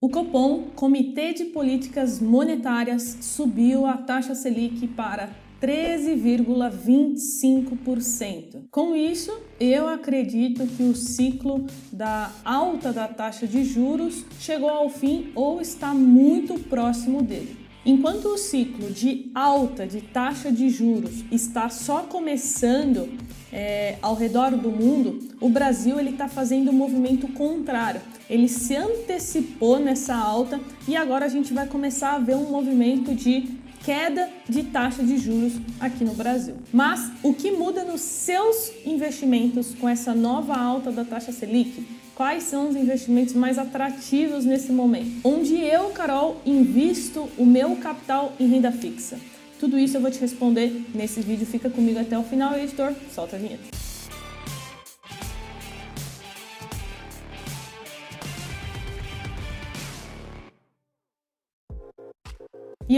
O Copom, Comitê de Políticas Monetárias, subiu a taxa Selic para 13,25%. Com isso, eu acredito que o ciclo da alta da taxa de juros chegou ao fim ou está muito próximo dele. Enquanto o ciclo de alta de taxa de juros está só começando é, ao redor do mundo, o Brasil ele está fazendo um movimento contrário. Ele se antecipou nessa alta e agora a gente vai começar a ver um movimento de queda de taxa de juros aqui no Brasil. Mas o que muda nos seus investimentos com essa nova alta da taxa Selic? Quais são os investimentos mais atrativos nesse momento? Onde eu, Carol, invisto o meu capital em renda fixa? Tudo isso eu vou te responder nesse vídeo. Fica comigo até o final, editor. Solta a vinheta.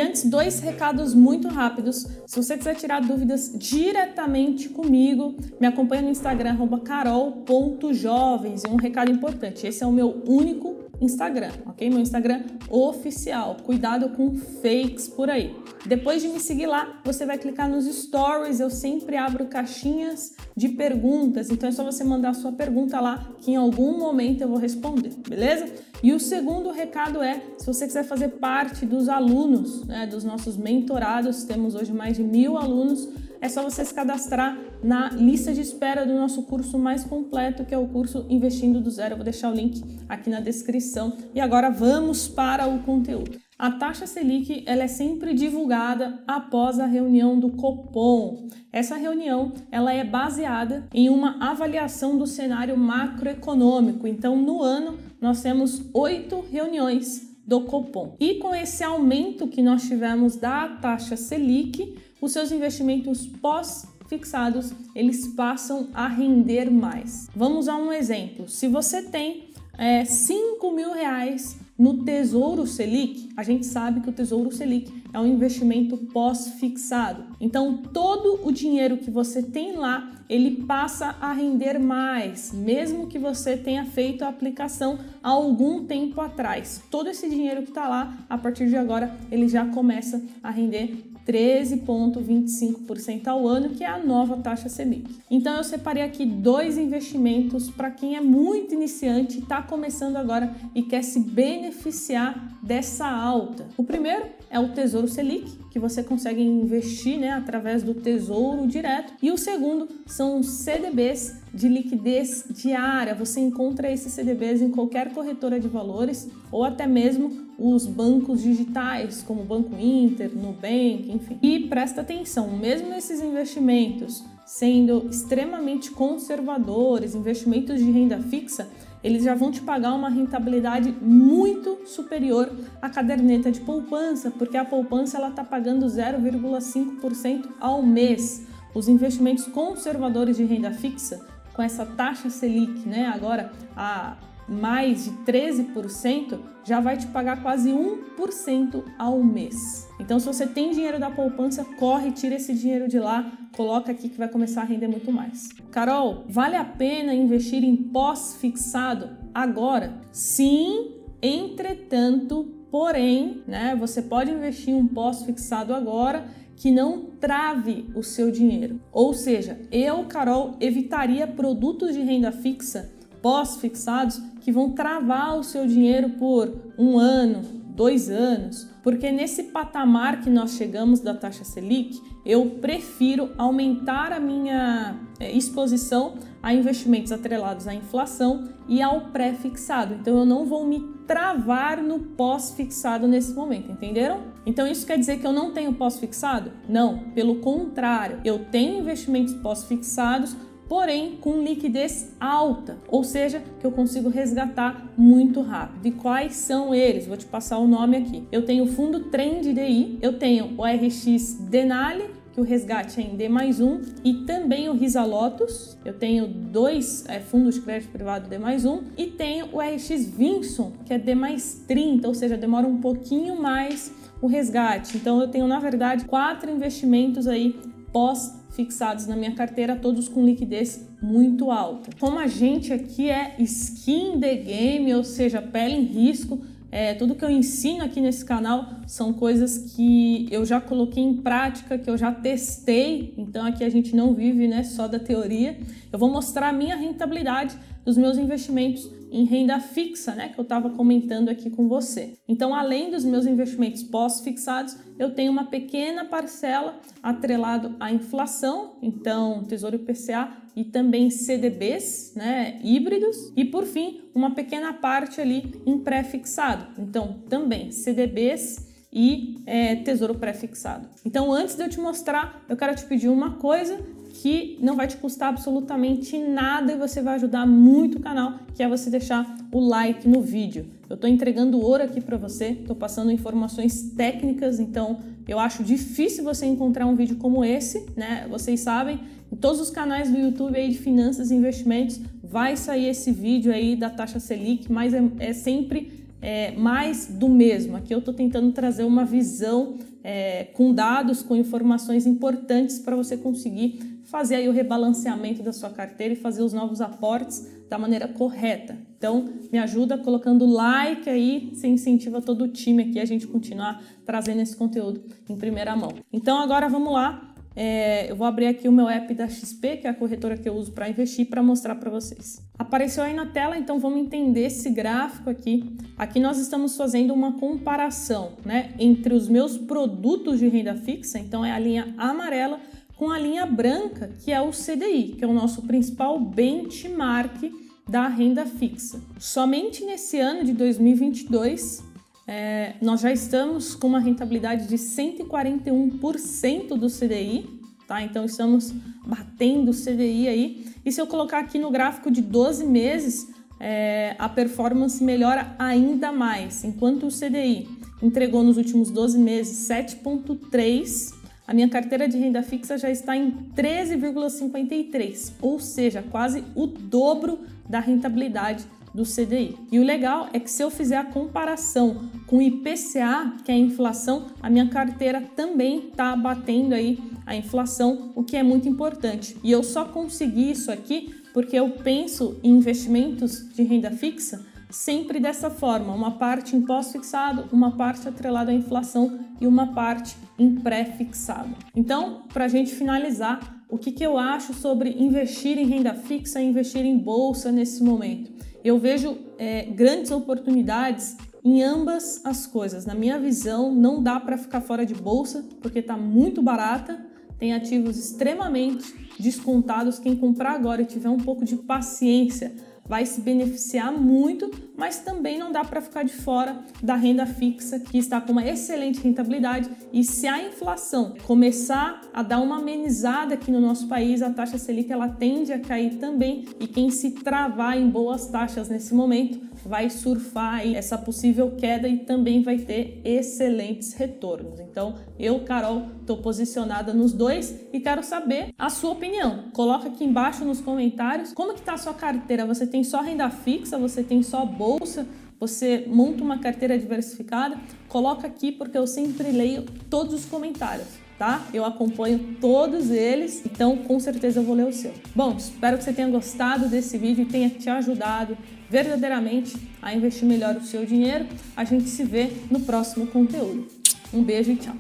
E antes, dois recados muito rápidos. Se você quiser tirar dúvidas diretamente comigo, me acompanha no Instagram, carol.jovens. E um recado importante: esse é o meu único Instagram, ok? Meu Instagram oficial. Cuidado com fakes por aí. Depois de me seguir lá, você vai clicar nos stories. Eu sempre abro caixinhas de perguntas, então é só você mandar sua pergunta lá que em algum momento eu vou responder, beleza? E o segundo recado é, se você quiser fazer parte dos alunos, né, dos nossos mentorados, temos hoje mais de mil alunos é só você se cadastrar na lista de espera do nosso curso mais completo, que é o curso Investindo do Zero. Eu vou deixar o link aqui na descrição. E agora vamos para o conteúdo. A taxa Selic ela é sempre divulgada após a reunião do Copom. Essa reunião ela é baseada em uma avaliação do cenário macroeconômico. Então, no ano, nós temos oito reuniões do Copom. E com esse aumento que nós tivemos da taxa Selic, os seus investimentos pós fixados eles passam a render mais. Vamos a um exemplo. Se você tem é, 5 mil reais no Tesouro Selic, a gente sabe que o Tesouro Selic é um investimento pós-fixado. Então, todo o dinheiro que você tem lá, ele passa a render mais, mesmo que você tenha feito a aplicação há algum tempo atrás. Todo esse dinheiro que está lá, a partir de agora, ele já começa a render 13,25% ao ano, que é a nova taxa Selic. Então eu separei aqui dois investimentos para quem é muito iniciante, está começando agora e quer se beneficiar dessa alta. O primeiro é o Tesouro Selic, que você consegue investir né, através do Tesouro Direto. E o segundo são os CDBs de liquidez diária. Você encontra esses CDBs em qualquer corretora de valores ou até mesmo os bancos digitais, como o Banco Inter, Nubank, enfim. E presta atenção, mesmo esses investimentos sendo extremamente conservadores, investimentos de renda fixa, eles já vão te pagar uma rentabilidade muito superior à caderneta de poupança, porque a poupança ela está pagando 0,5% ao mês. Os investimentos conservadores de renda fixa, com essa taxa Selic, né, agora a mais de 13%, já vai te pagar quase 1% ao mês. Então, se você tem dinheiro da poupança, corre, tira esse dinheiro de lá, coloca aqui que vai começar a render muito mais. Carol, vale a pena investir em pós-fixado agora? Sim, entretanto, porém, né, você pode investir em um pós-fixado agora que não trave o seu dinheiro. Ou seja, eu, Carol, evitaria produtos de renda fixa pós-fixados que vão travar o seu dinheiro por um ano, dois anos, porque nesse patamar que nós chegamos da taxa Selic, eu prefiro aumentar a minha é, exposição a investimentos atrelados à inflação e ao pré-fixado. Então eu não vou me travar no pós-fixado nesse momento, entenderam? Então isso quer dizer que eu não tenho pós-fixado? Não, pelo contrário, eu tenho investimentos pós-fixados porém com liquidez alta, ou seja, que eu consigo resgatar muito rápido. E quais são eles? Vou te passar o nome aqui. Eu tenho o fundo Trend DI, eu tenho o RX Denali, que o resgate é em D mais um, e também o Risa Lotus. Eu tenho dois é, fundos de crédito privado D mais um, e tenho o RX Vinson, que é D mais 30, ou seja, demora um pouquinho mais o resgate. Então eu tenho, na verdade, quatro investimentos aí pós fixados na minha carteira, todos com liquidez muito alta. Como a gente aqui é skin the game, ou seja, pele em risco, é, tudo que eu ensino aqui nesse canal são coisas que eu já coloquei em prática, que eu já testei. Então aqui a gente não vive né, só da teoria. Eu vou mostrar a minha rentabilidade dos meus investimentos em renda fixa, né, que eu estava comentando aqui com você. Então, além dos meus investimentos pós-fixados, eu tenho uma pequena parcela atrelado à inflação, então Tesouro IPCA e também CDBs, né, híbridos, e por fim, uma pequena parte ali em pré-fixado. Então, também CDBs e é, tesouro pré-fixado. Então, antes de eu te mostrar, eu quero te pedir uma coisa que não vai te custar absolutamente nada e você vai ajudar muito o canal, que é você deixar o like no vídeo. Eu estou entregando ouro aqui para você, estou passando informações técnicas, então eu acho difícil você encontrar um vídeo como esse, né? Vocês sabem, em todos os canais do YouTube aí de finanças e investimentos vai sair esse vídeo aí da taxa Selic, mas é, é sempre é, mais do mesmo. Aqui eu estou tentando trazer uma visão é, com dados, com informações importantes para você conseguir fazer aí o rebalanceamento da sua carteira e fazer os novos aportes da maneira correta. Então, me ajuda colocando like aí, você incentiva todo o time aqui a gente continuar trazendo esse conteúdo em primeira mão. Então, agora vamos lá. É, eu vou abrir aqui o meu app da XP, que é a corretora que eu uso para investir, para mostrar para vocês. Apareceu aí na tela, então vamos entender esse gráfico aqui. Aqui nós estamos fazendo uma comparação né, entre os meus produtos de renda fixa, então é a linha amarela com a linha branca, que é o CDI, que é o nosso principal benchmark da renda fixa. Somente nesse ano de 2022, é, nós já estamos com uma rentabilidade de 141% do CDI, tá? Então estamos batendo o CDI aí. E se eu colocar aqui no gráfico de 12 meses, é, a performance melhora ainda mais. Enquanto o CDI entregou nos últimos 12 meses 7,3%, a minha carteira de renda fixa já está em 13,53, ou seja, quase o dobro da rentabilidade do CDI. E o legal é que se eu fizer a comparação com o IPCA, que é a inflação, a minha carteira também está batendo aí a inflação, o que é muito importante. E eu só consegui isso aqui porque eu penso em investimentos de renda fixa sempre dessa forma, uma parte em pós-fixado, uma parte atrelada à inflação e uma parte em pré-fixado. Então, para a gente finalizar, o que, que eu acho sobre investir em renda fixa e investir em bolsa nesse momento? Eu vejo é, grandes oportunidades em ambas as coisas. Na minha visão, não dá para ficar fora de bolsa porque está muito barata, tem ativos extremamente descontados. Quem comprar agora e tiver um pouco de paciência vai se beneficiar muito, mas também não dá para ficar de fora da renda fixa, que está com uma excelente rentabilidade. E se a inflação começar a dar uma amenizada aqui no nosso país, a taxa Selic ela tende a cair também. E quem se travar em boas taxas nesse momento vai surfar essa possível queda e também vai ter excelentes retornos. Então, eu, Carol, estou posicionada nos dois e quero saber a sua opinião. Coloca aqui embaixo nos comentários como que está a sua carteira. Você tem só renda fixa? Você tem só bolsa? Você monta uma carteira diversificada? Coloca aqui porque eu sempre leio todos os comentários tá? Eu acompanho todos eles, então com certeza eu vou ler o seu. Bom, espero que você tenha gostado desse vídeo e tenha te ajudado verdadeiramente a investir melhor o seu dinheiro. A gente se vê no próximo conteúdo. Um beijo e tchau!